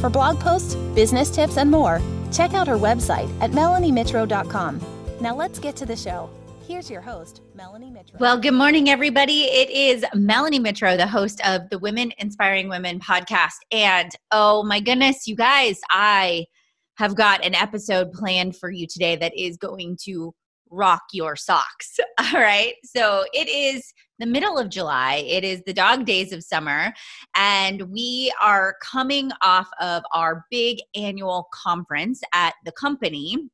For blog posts, business tips, and more, check out her website at melaniemitro.com. Now let's get to the show. Here's your host, Melanie Mitro. Well, good morning, everybody. It is Melanie Mitro, the host of the Women Inspiring Women podcast. And oh my goodness, you guys, I have got an episode planned for you today that is going to rock your socks. All right. So it is the middle of July. It is the dog days of summer. And we are coming off of our big annual conference at the company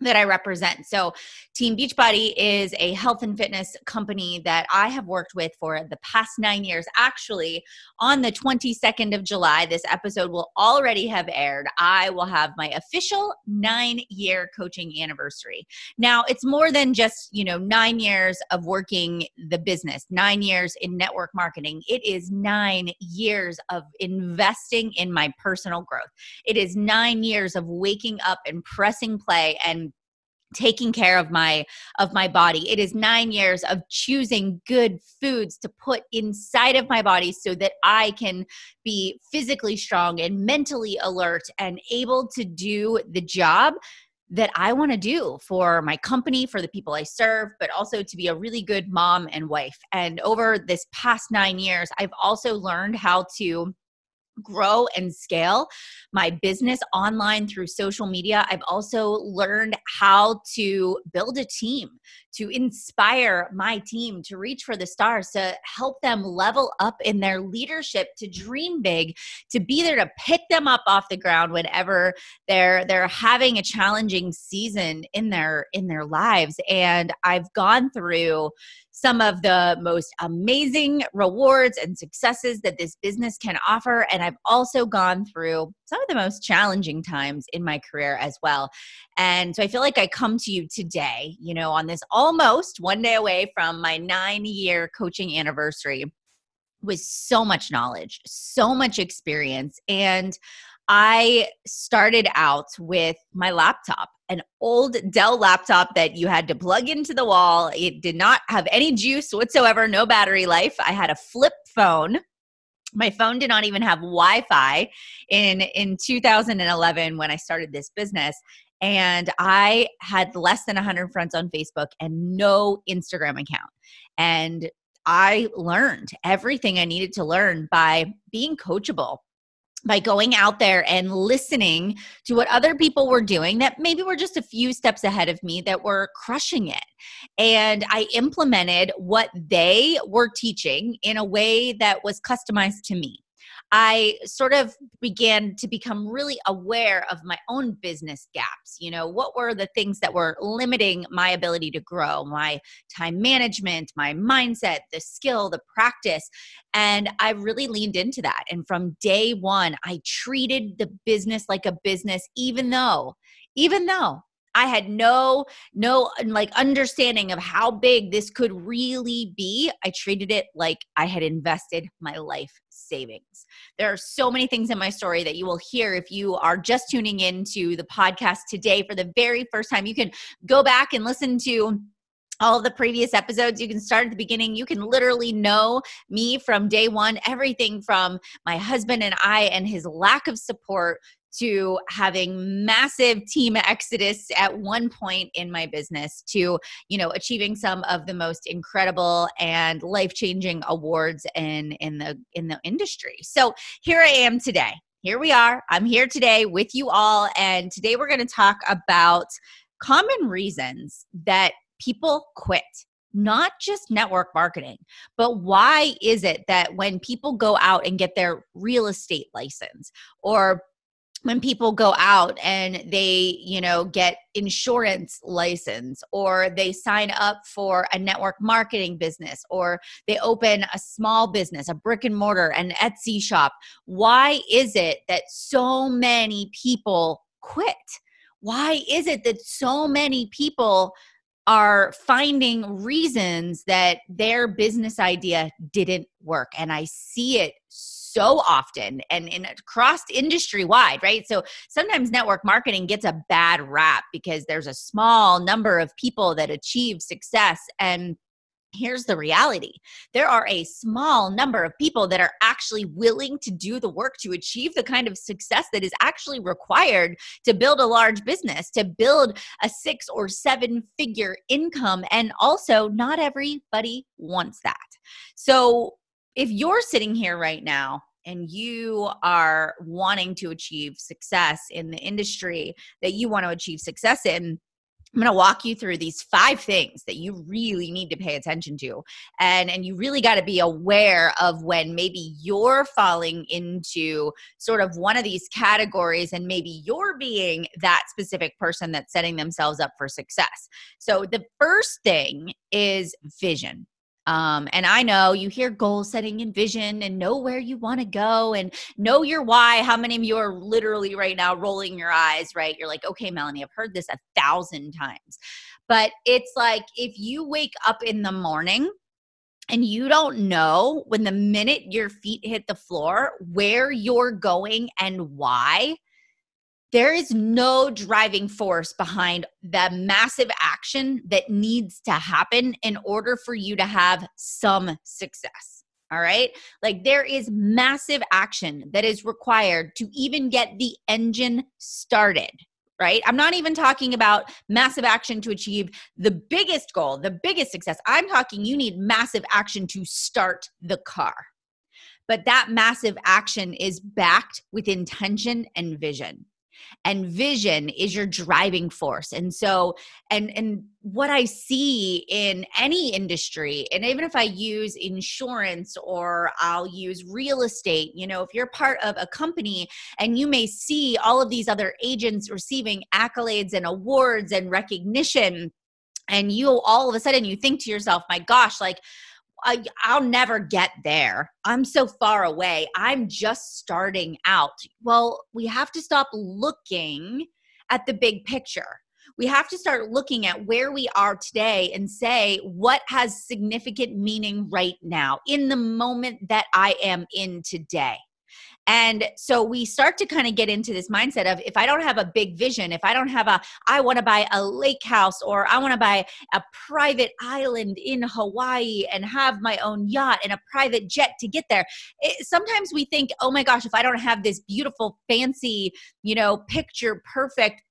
that I represent. So, Team Beachbody is a health and fitness company that I have worked with for the past nine years. Actually, on the 22nd of July, this episode will already have aired. I will have my official nine year coaching anniversary. Now, it's more than just, you know, nine years of working the business, nine years in network marketing. It is nine years of investing in my personal growth. It is nine years of waking up and pressing play and taking care of my of my body it is 9 years of choosing good foods to put inside of my body so that i can be physically strong and mentally alert and able to do the job that I want to do for my company, for the people I serve, but also to be a really good mom and wife. And over this past nine years, I've also learned how to grow and scale my business online through social media. I've also learned how to build a team, to inspire my team to reach for the stars, to help them level up in their leadership, to dream big, to be there to pick them up off the ground whenever they're they're having a challenging season in their in their lives. And I've gone through some of the most amazing rewards and successes that this business can offer. And I've also gone through some of the most challenging times in my career as well. And so I feel like I come to you today, you know, on this almost one day away from my nine year coaching anniversary with so much knowledge, so much experience. And I started out with my laptop, an old Dell laptop that you had to plug into the wall. It did not have any juice whatsoever, no battery life. I had a flip phone. My phone did not even have Wi-Fi in in 2011 when I started this business and I had less than 100 friends on Facebook and no Instagram account. And I learned everything I needed to learn by being coachable, by going out there and listening to what other people were doing that maybe were just a few steps ahead of me that were crushing it. And I implemented what they were teaching in a way that was customized to me. I sort of began to become really aware of my own business gaps. You know, what were the things that were limiting my ability to grow, my time management, my mindset, the skill, the practice. And I really leaned into that. And from day one, I treated the business like a business, even though, even though I had no no like understanding of how big this could really be. I treated it like I had invested my life savings. There are so many things in my story that you will hear if you are just tuning into the podcast today for the very first time. You can go back and listen to all the previous episodes. You can start at the beginning. You can literally know me from day one, everything from my husband and I and his lack of support to having massive team exodus at one point in my business to you know achieving some of the most incredible and life-changing awards in in the in the industry. So here i am today. Here we are. I'm here today with you all and today we're going to talk about common reasons that people quit not just network marketing, but why is it that when people go out and get their real estate license or when people go out and they you know get insurance license or they sign up for a network marketing business or they open a small business a brick and mortar an etsy shop why is it that so many people quit? Why is it that so many people are finding reasons that their business idea didn't work? And I see it so often and in across industry wide, right? So sometimes network marketing gets a bad rap because there's a small number of people that achieve success and Here's the reality there are a small number of people that are actually willing to do the work to achieve the kind of success that is actually required to build a large business, to build a six or seven figure income. And also, not everybody wants that. So, if you're sitting here right now and you are wanting to achieve success in the industry that you want to achieve success in, I'm going to walk you through these five things that you really need to pay attention to. And, and you really got to be aware of when maybe you're falling into sort of one of these categories and maybe you're being that specific person that's setting themselves up for success. So the first thing is vision. Um, and I know you hear goal setting and vision and know where you want to go and know your why. How many of you are literally right now rolling your eyes, right? You're like, okay, Melanie, I've heard this a thousand times. But it's like if you wake up in the morning and you don't know when the minute your feet hit the floor where you're going and why, there is no driving force behind the massive action that needs to happen in order for you to have some success. All right. Like there is massive action that is required to even get the engine started. Right. I'm not even talking about massive action to achieve the biggest goal, the biggest success. I'm talking you need massive action to start the car. But that massive action is backed with intention and vision and vision is your driving force. And so and and what i see in any industry and even if i use insurance or i'll use real estate you know if you're part of a company and you may see all of these other agents receiving accolades and awards and recognition and you all of a sudden you think to yourself my gosh like I, I'll never get there. I'm so far away. I'm just starting out. Well, we have to stop looking at the big picture. We have to start looking at where we are today and say, what has significant meaning right now in the moment that I am in today? And so we start to kind of get into this mindset of if I don't have a big vision, if I don't have a, I want to buy a lake house or I want to buy a private island in Hawaii and have my own yacht and a private jet to get there. It, sometimes we think, oh my gosh, if I don't have this beautiful, fancy, you know, picture perfect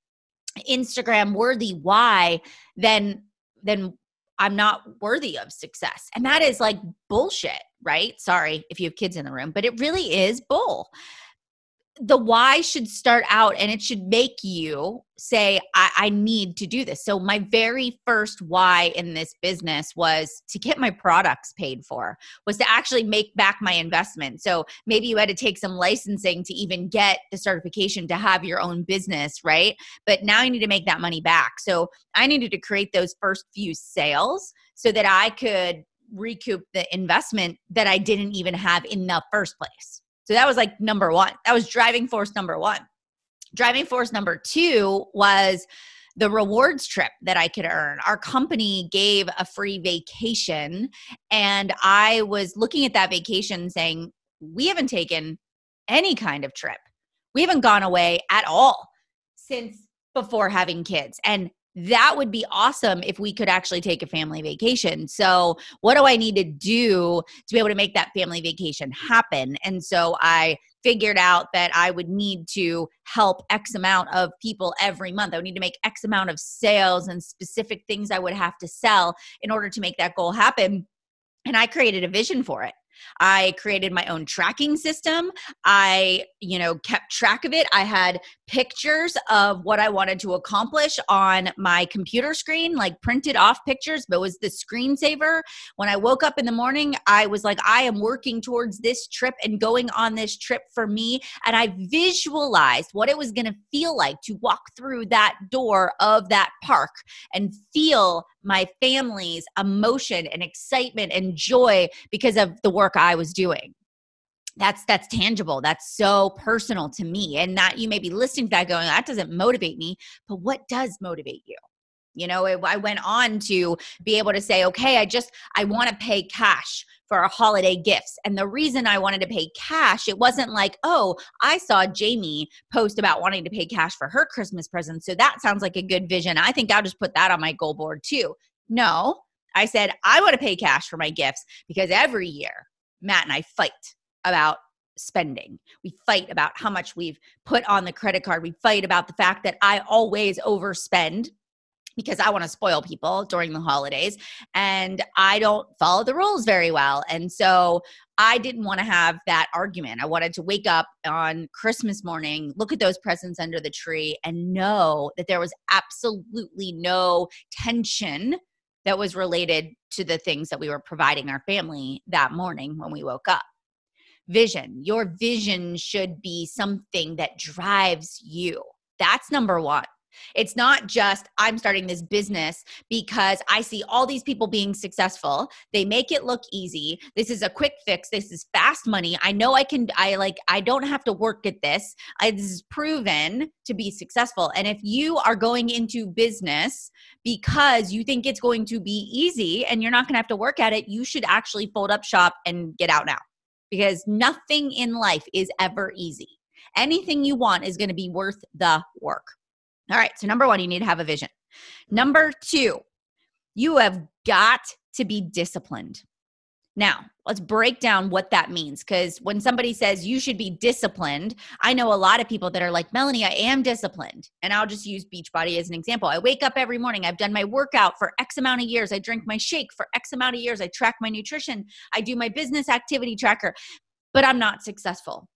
Instagram worthy why, then then I'm not worthy of success. And that is like bullshit right? Sorry if you have kids in the room, but it really is bull. The why should start out and it should make you say, I, I, need to do this. So, my very first why in this business was to get my products paid for, was to actually make back my investment. So, maybe you had to take some licensing to even get the certification to have your own business, right? But now you need to make that money back. So, I needed to create those first few sales so that I could recoup the investment that I didn't even have in the first place. So that was like number one. That was driving force number one. Driving force number two was the rewards trip that I could earn. Our company gave a free vacation, and I was looking at that vacation saying, We haven't taken any kind of trip. We haven't gone away at all since before having kids. And that would be awesome if we could actually take a family vacation. So, what do I need to do to be able to make that family vacation happen? And so I figured out that I would need to help X amount of people every month. I would need to make X amount of sales and specific things I would have to sell in order to make that goal happen. And I created a vision for it. I created my own tracking system. I, you know, kept track of it. I had pictures of what I wanted to accomplish on my computer screen, like printed off pictures, but was the screensaver. When I woke up in the morning, I was like, I am working towards this trip and going on this trip for me. And I visualized what it was going to feel like to walk through that door of that park and feel my family's emotion and excitement and joy because of the work I was doing. that's that's tangible. That's so personal to me. And that you may be listening to that going that doesn't motivate me but what does motivate you? You know i went on to be able to say okay i just i want to pay cash for our holiday gifts and the reason i wanted to pay cash it wasn't like oh i saw jamie post about wanting to pay cash for her christmas present so that sounds like a good vision i think i'll just put that on my goal board too no i said i want to pay cash for my gifts because every year matt and i fight about spending. We fight about how much we've put on the credit card. We fight about the fact that I always overspend because I want to spoil people during the holidays and I don't follow the rules very well. And so I didn't want to have that argument. I wanted to wake up on Christmas morning, look at those presents under the tree, and know that there was absolutely no tension that was related to the things that we were providing our family that morning when we woke up vision. Your vision should be something that drives you. That's number one. It's not just I'm starting this business because I see all these people being successful. They make it look easy. This is a quick fix. This is fast money. I know I can I like I don't have to work at this. I, this is proven to be successful. And if you are going into business because you think it's going to be easy and you're not going to have to work at it, you should actually fold up shop and get out now because nothing in life is ever easy. Anything you want is going to be worth the work. All right, so number one, you need to have a vision. Number two, you have got to be disciplined. Now, let's break down what that means because when somebody says you should be disciplined, I know a lot of people that are like, Melanie, I am disciplined. And I'll just use Beachbody as an example. I wake up every morning, I've done my workout for X amount of years, I drink my shake for X amount of years, I track my nutrition, I do my business activity tracker, but I'm not successful.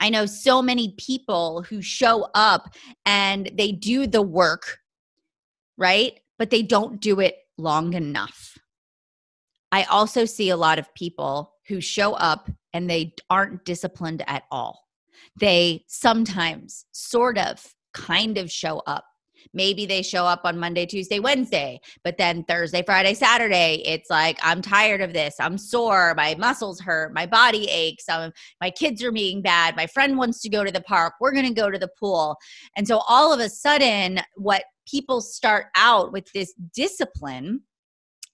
I know so many people who show up and they do the work, right? But they don't do it long enough. I also see a lot of people who show up and they aren't disciplined at all. They sometimes sort of kind of show up. Maybe they show up on Monday, Tuesday, Wednesday, but then Thursday, Friday, Saturday, it's like, I'm tired of this. I'm sore. My muscles hurt. My body aches. Um, my kids are being bad. My friend wants to go to the park. We're going to go to the pool. And so all of a sudden, what people start out with this discipline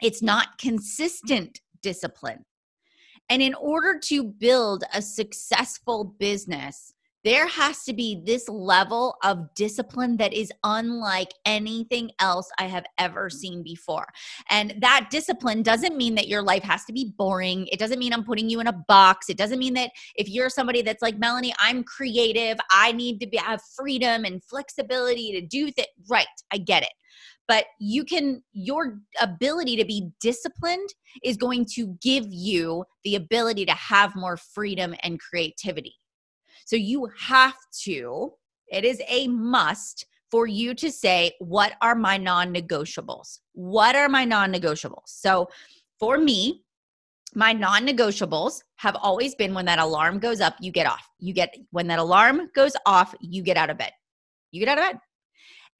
it's not consistent discipline. And in order to build a successful business, there has to be this level of discipline that is unlike anything else I have ever seen before. And that discipline doesn't mean that your life has to be boring. It doesn't mean I'm putting you in a box. It doesn't mean that if you're somebody that's like, Melanie, I'm creative, I need to be, have freedom and flexibility to do that. Right, I get it but you can your ability to be disciplined is going to give you the ability to have more freedom and creativity so you have to it is a must for you to say what are my non-negotiables? What are my non-negotiables? So for me my non-negotiables have always been when that alarm goes up you get off. You get when that alarm goes off you get out of bed. You get out of bed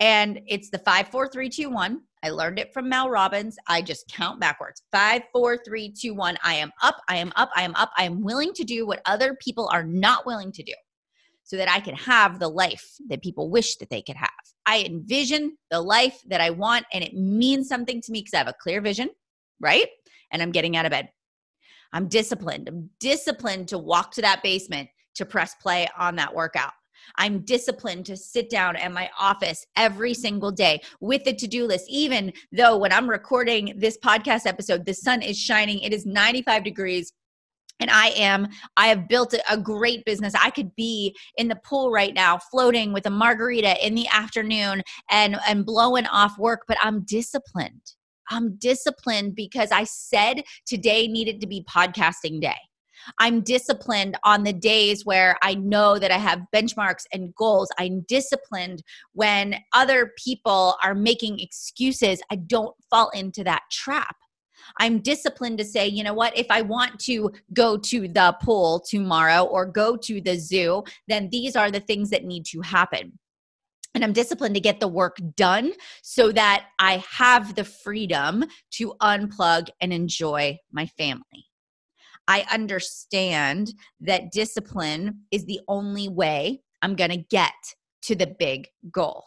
and it's the five, four, three, two, one. I learned it from Mel Robbins. I just count backwards. Five, four, three, two, one. I am up. I am up. I am up. I am willing to do what other people are not willing to do so that I can have the life that people wish that they could have. I envision the life that I want, and it means something to me because I have a clear vision, right? And I'm getting out of bed. I'm disciplined. I'm disciplined to walk to that basement to press play on that workout. I'm disciplined to sit down at my office every single day with the to do list, even though when I'm recording this podcast episode, the sun is shining, it is 95 degrees and i am i have built a great business. I could be in the pool right now floating with a margarita in the afternoon and and blowing off work but i'm disciplined. I'm disciplined because i said today needed to be podcasting day I'm disciplined on the days where I know that I have benchmarks and goals. I'm disciplined when other people are making excuses. I don't fall into that trap. I'm disciplined to say, you know what, if I want to go to the pool tomorrow or go to the zoo, then these are the things that need to happen. And I'm disciplined to get the work done so that I have the freedom to unplug and enjoy my family. I understand that discipline is the only way I'm going to get to the big goal.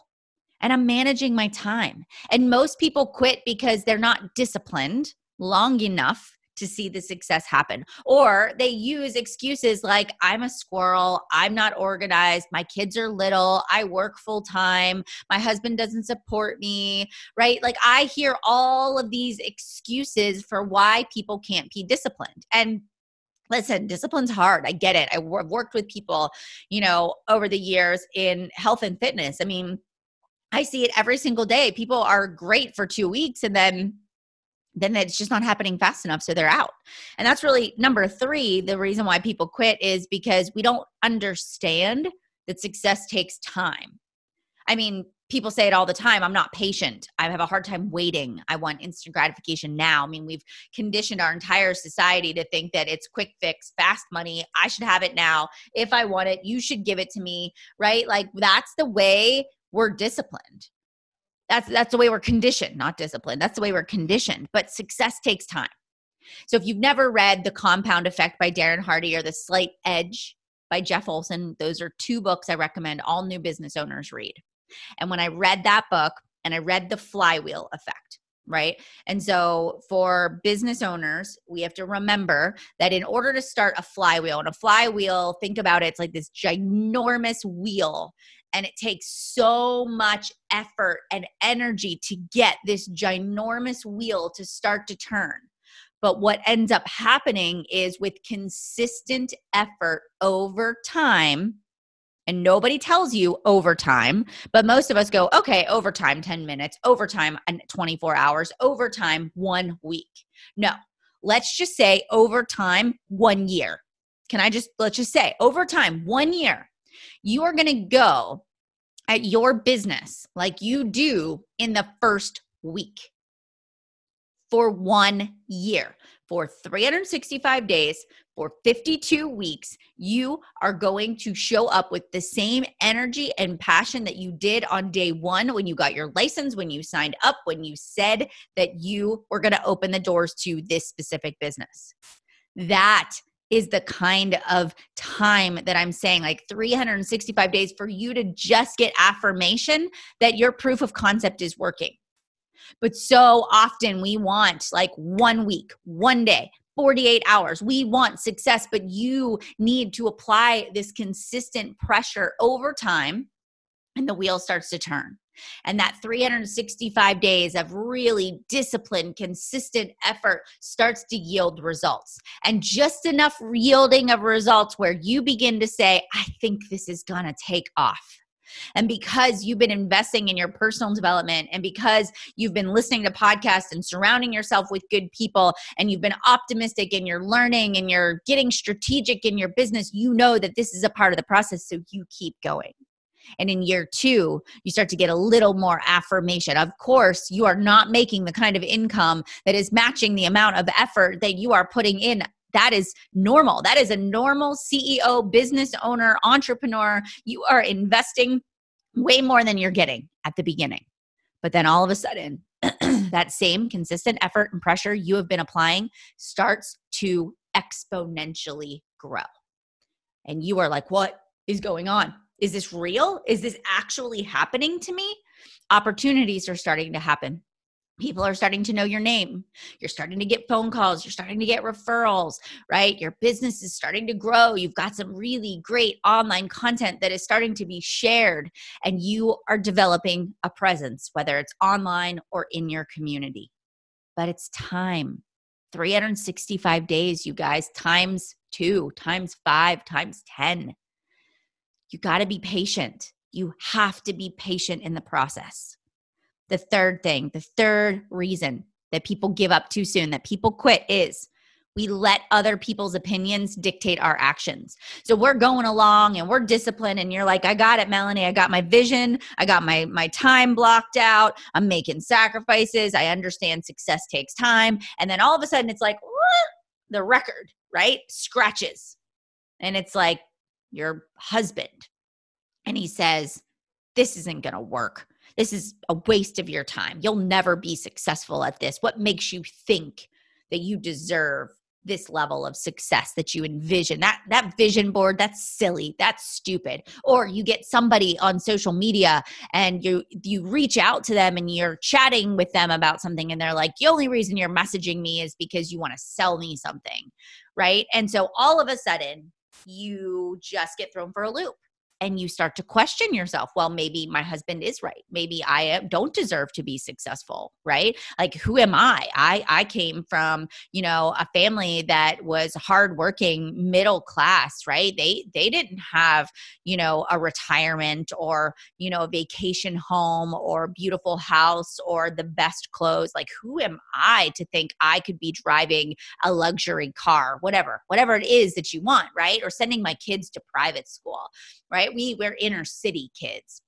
And I'm managing my time. And most people quit because they're not disciplined long enough to see the success happen. Or they use excuses like, I'm a squirrel, I'm not organized, my kids are little, I work full time, my husband doesn't support me, right? Like I hear all of these excuses for why people can't be disciplined. And listen discipline's hard. I get it. I've worked with people you know over the years in health and fitness. I mean i see it every single day. People are great for two weeks and then then it's just not happening fast enough so they're out. And that's really number three the reason why people quit is because we don't understand that success takes time. I mean people say it all the time i'm not patient. I have a hard time waiting. I want instant gratification now. I mean we've conditioned our entire society to think that it's quick fix fast money. I should have it now. If i want it you should give it to me right? Like that's the way we're disciplined. That's that's the way we're conditioned not disciplined. That's the way we're conditioned. But success takes time. So if you've never read the compound effect by darren hardy or the slight edge by jeff olson those are two books i recommend all new business owners read and when I read that book and I read The Flywheel Effect, right? And so for business owners, we have to remember that in order to start a flywheel, and a flywheel, think about it, it's like this ginormous wheel. And it takes so much effort and energy to get this ginormous wheel to start to turn. But what ends up happening is with consistent effort over time, and nobody tells you overtime, but most of us go, okay, overtime 10 minutes, overtime 24 hours, overtime one week. No, let's just say overtime one year. Can I just, let's just say overtime one year, you are going to go at your business like you do in the first week for one year for 365 days for 52 weeks, you are going to show up with the same energy and passion that you did on day one when you got your license, when you signed up, when you said that you were going to open the doors to this specific business. That is the kind of time that I'm saying, like 365 days for you to just get affirmation that your proof of concept is working. But so often we want like one week, one day, 48 hours. We want success, but you need to apply this consistent pressure over time, and the wheel starts to turn. And that 365 days of really disciplined, consistent effort starts to yield results. And just enough yielding of results where you begin to say, I think this is gonna take off. And because you've been investing in your personal development and because you've been listening to podcasts and surrounding yourself with good people and you've been optimistic and you're learning and you're getting strategic in your business, you know that this is a part of the process. So you keep going. And in year two, you start to get a little more affirmation. Of course, you are not making the kind of income that is matching the amount of effort that you are putting in that is normal. That is a normal CEO, business owner, entrepreneur. You are investing way more than you're getting at the beginning. But then all of a sudden, that same consistent effort and pressure you have been applying starts to exponentially grow. And you are like, what is going on? Is this real? Is this actually happening to me? Opportunities are starting to happen people are starting to know your name. You're starting to get phone calls. You're starting to get referrals right? Your business is starting to grow. You've got some really great online content that is starting to be shared and you are developing a presence whether it's online or in your community. But it's time. 365 days you guys times 2 times 5 times 10 you got to be patient. You have to be patient in the process the third thing, the third reason that people give up too soon, that people quit is we let other people's opinions dictate our actions. So we're going along and we're disciplined and you're like, I got it, Melanie. I got my vision. I got my my time blocked out. I'm making sacrifices. I understand success takes time. And then all of a sudden it's like, the record, right? Scratches. And it's like your husband. And he says, This isn't going to work. This is a waste of your time. You'll never be successful at this. What makes you think that you deserve this level of success that you envision? That that vision board that's silly. That's stupid. Or you get somebody on social media and you you reach out to them and you're chatting with them about something and they're like the only reason you're messaging me is because you want to sell me something right? And so all of a sudden you just get thrown for a loop and you start to question yourself well maybe my husband is right. Maybe i uh, don't deserve to be successful right? Like who am i? I i came from you know a family that was hardworking middle class right? They they didn't have you know a retirement or you know a vacation home or beautiful house or the best clothes. Like who am i to think i could be driving a luxury car whatever whatever it is that you want right? Or sending my kids to private school right? We we're inner city kids.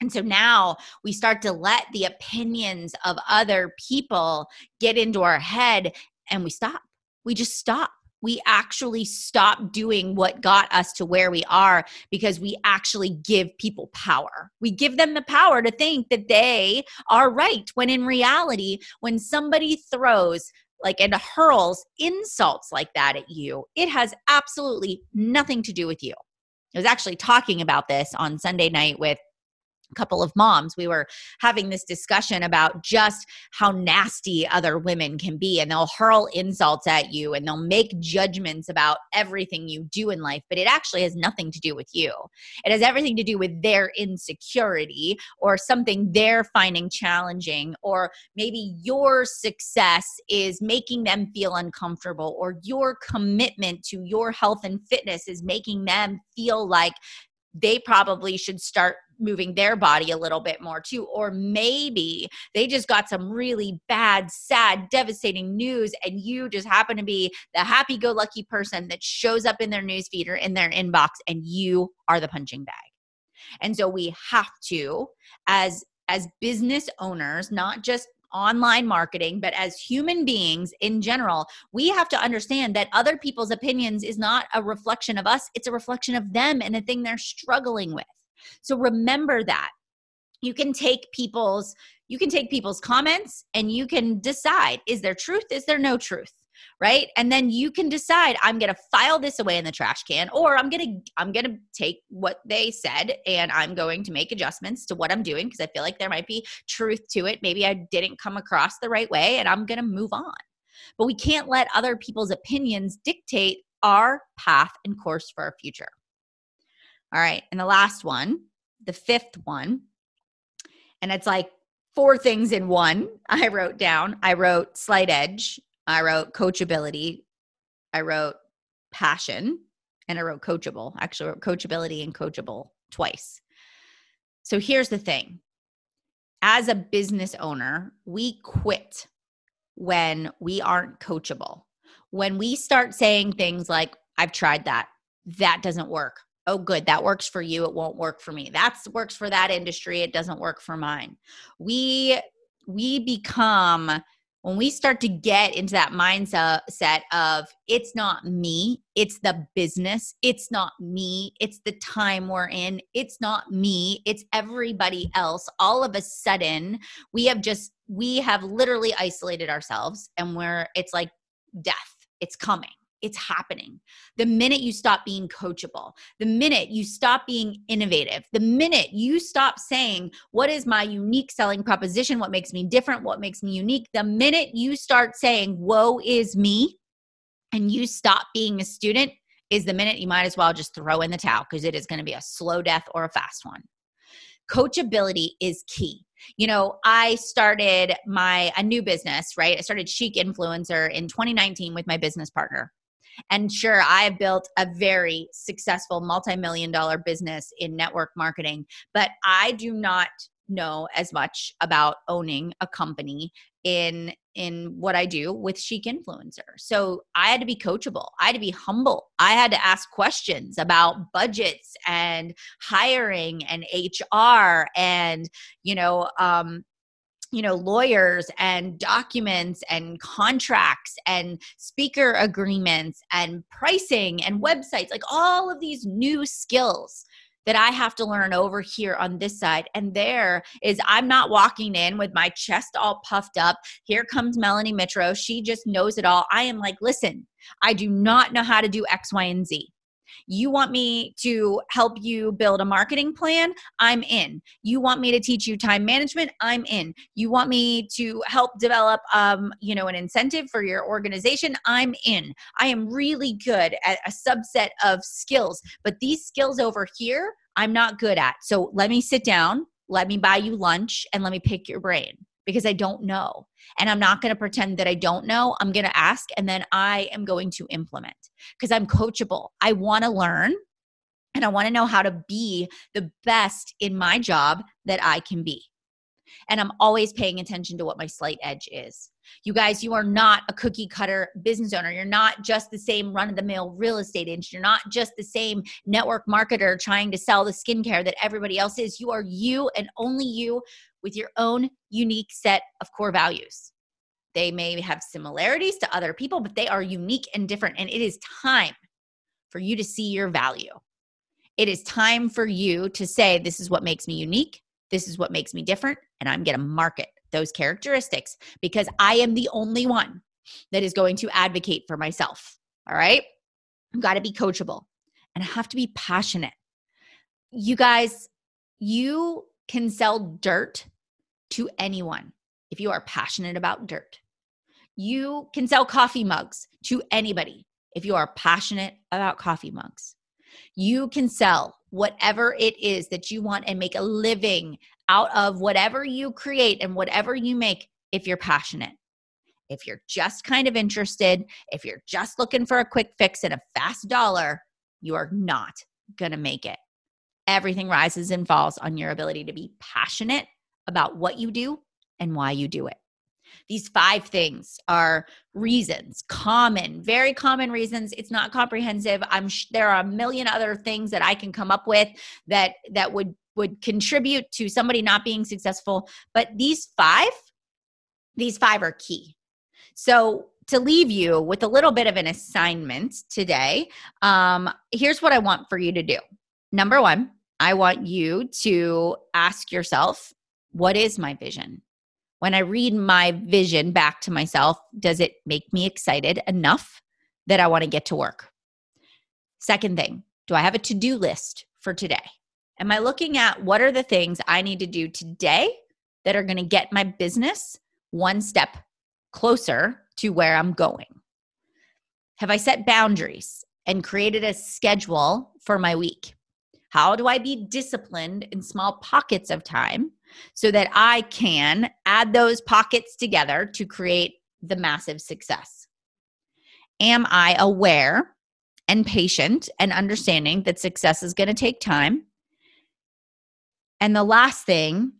And so now we start to let the opinions of other people get into our head and we stop. We just stop. We actually stop doing what got us to where we are because we actually give people power. We give them the power to think that they are right when in reality, when somebody throws like and hurls insults like that at you, it has absolutely nothing to do with you. I was actually talking about this on Sunday night with couple of moms we were having this discussion about just how nasty other women can be and they'll hurl insults at you and they'll make judgments about everything you do in life but it actually has nothing to do with you. It has everything to do with their insecurity or something they're finding challenging or maybe your success is making them feel uncomfortable or your commitment to your health and fitness is making them feel like they probably should start moving their body a little bit more too. Or maybe they just got some really bad, sad, devastating news, and you just happen to be the happy go lucky person that shows up in their newsfeed or in their inbox, and you are the punching bag. And so we have to, as as business owners, not just online marketing, but as human beings in general, we have to understand that other people's opinions is not a reflection of us, it's a reflection of them and the thing they're struggling with. So remember that. You can take people's you can take people's comments and you can decide is there truth? Is there no truth? Right? And then you can decide i'm going to file this away in the trash can or i'm going to i'm going to take what they said and i'm going to make adjustments to what i'm doing because i feel like there might be truth to it. Maybe i didn't come across the right way and i'm going to move on. But we can't let other people's opinions dictate our path and course for our future all right and the last one the fifth one and it's like four things in one I wrote down. I wrote slight edge, I wrote coachability, I wrote passion, and I wrote coachable. Actually, I wrote coachability and coachable twice. So here's the thing as a business owner, we quit when we aren't coachable. When we start saying things like, I've tried that, that doesn't work. Oh, good, that works for you. It won't work for me. that's works for that industry. It doesn't work for mine. We we become when we start to get into that mindset of it's not me, it's the business, it's not me, it's the time we're in, it's not me, it's everybody else, all of a sudden we have just, we have literally isolated ourselves and we're, it's like death, it's coming it's happening. The minute you stop being coachable, the minute you stop being innovative, the minute you stop saying, What is my unique selling proposition? What makes me different? What makes me unique? The minute you start saying, Woe is me, and you stop being a student, is the minute you might as well just throw in the towel because it is going to be a slow death or a fast one. Coachability is key you know i started my a new business right i started chic influencer in 2019 with my business partner and sure, I built a very successful multi million dollar business in network marketing, but I do not know as much about owning a company in in what I do with chic influencer. So I had to be coachable. I had to be humble. I had to ask questions about budgets and hiring and HR and you know um you know lawyers and documents and contracts and speaker agreements and pricing and websites like all of these new skills that I have to learn over here on this side. And there is, I'm not walking in with my chest all puffed up. Here comes Melanie Mitro. She just knows it all. I am like, listen, I do not know how to do X, Y, and Z. You want me to help you build a marketing plan? I'm in. You want me to teach you time management? I'm in. You want me to help develop um, you know, an incentive for your organization? I'm in. I am really good at a subset of skills, but these skills over here, I'm not good at. So let me sit down, let me buy you lunch, and let me pick your brain because I don't know. And I'm not going to pretend that I don't know. I'm going to ask and then I am going to implement because I'm coachable. I want to learn and I want to know how to be the best in my job that I can be. And I'm always paying attention to what my slight edge is. You guys, you are not a cookie cutter business owner. You're not just the same run of the mill real estate agent. You're not just the same network marketer trying to sell the skincare that everybody else is. You are you and only you with your own unique set of core values. They may have similarities to other people, but they are unique and different. And it is time for you to see your value. It is time for you to say, This is what makes me unique. This is what makes me different. And I'm going to market those characteristics because I am the only one that is going to advocate for myself. All right. I've got to be coachable and I have to be passionate. You guys, you can sell dirt to anyone if you are passionate about dirt. You can sell coffee mugs to anybody if you are passionate about coffee mugs. You can sell whatever it is that you want and make a living out of whatever you create and whatever you make if you're passionate. If you're just kind of interested, if you're just looking for a quick fix and a fast dollar, you are not going to make it. Everything rises and falls on your ability to be passionate about what you do and why you do it. These five things are reasons, common, very common reasons. It's not comprehensive. I'm sh- there are a million other things that I can come up with that that would would contribute to somebody not being successful, but these five these five are key. So to leave you with a little bit of an assignment today, um, here's what I want for you to do. Number one, I want you to ask yourself what is my vision? When I read my vision back to myself, does it make me excited enough that I want to get to work? Second thing, do I have a to do list for today? Am I looking at what are the things I need to do today that are going to get my business one step closer to where I'm going? Have I set boundaries and created a schedule for my week? How do I be disciplined in small pockets of time so that I can add those pockets together to create the massive success? Am I aware and patient and understanding that success is going to take time? And the last thing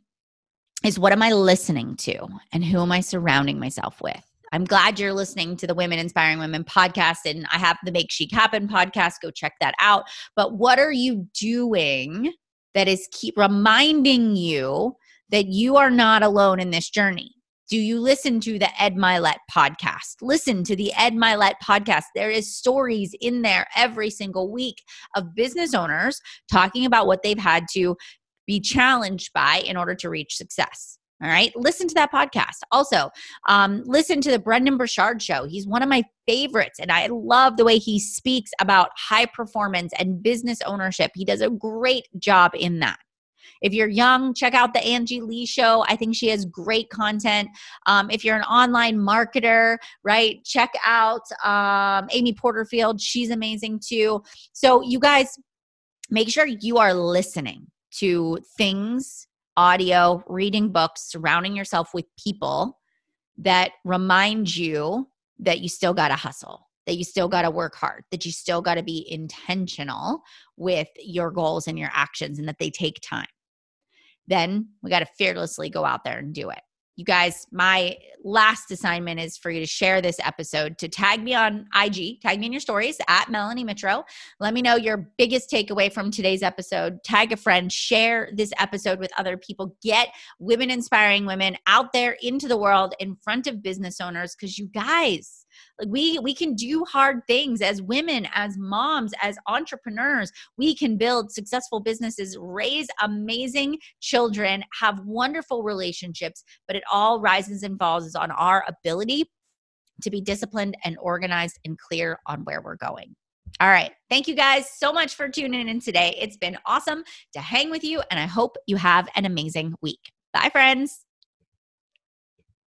is what am I listening to and who am I surrounding myself with? I'm glad you're listening to the Women Inspiring Women podcast, and I have the Make Chic Happen podcast. Go check that out. But what are you doing that is keep reminding you that you are not alone in this journey. Do you listen to the Ed Mylett podcast? Listen to the Ed Mylett podcast. There is stories in there every single week of business owners talking about what they've had to be challenged by in order to reach success. All right. Listen to that podcast. Also, um, listen to the Brendon Burchard show. He's one of my favorites, and I love the way he speaks about high performance and business ownership. He does a great job in that. If you're young, check out the Angie Lee show. I think she has great content. Um, if you're an online marketer, right, check out um, Amy Porterfield. She's amazing too. So, you guys, make sure you are listening to things, audio, reading books, surrounding yourself with people that remind you that you still got to hustle that you still got to work hard, that you still got to be intentional with your goals and your actions, and that they take time then we got to fearlessly go out there and do it. You guys, my last assignment is for you to share this episode, to tag me on IG, tag me in your stories at Melanie Mitro. Let me know your biggest takeaway from today's episode. Tag a friend, share this episode with other people. Get women inspiring women out there into the world in front of business owners because you guys, Like we we can do hard things as women, as moms, as entrepreneurs. We can build successful businesses, raise amazing children, have wonderful relationships, but it all rises and falls on our ability to be disciplined and organized and clear on where we're going. All right. Thank you guys so much for tuning in today. It's been awesome to hang with you, and I hope you have an amazing week. Bye, friends.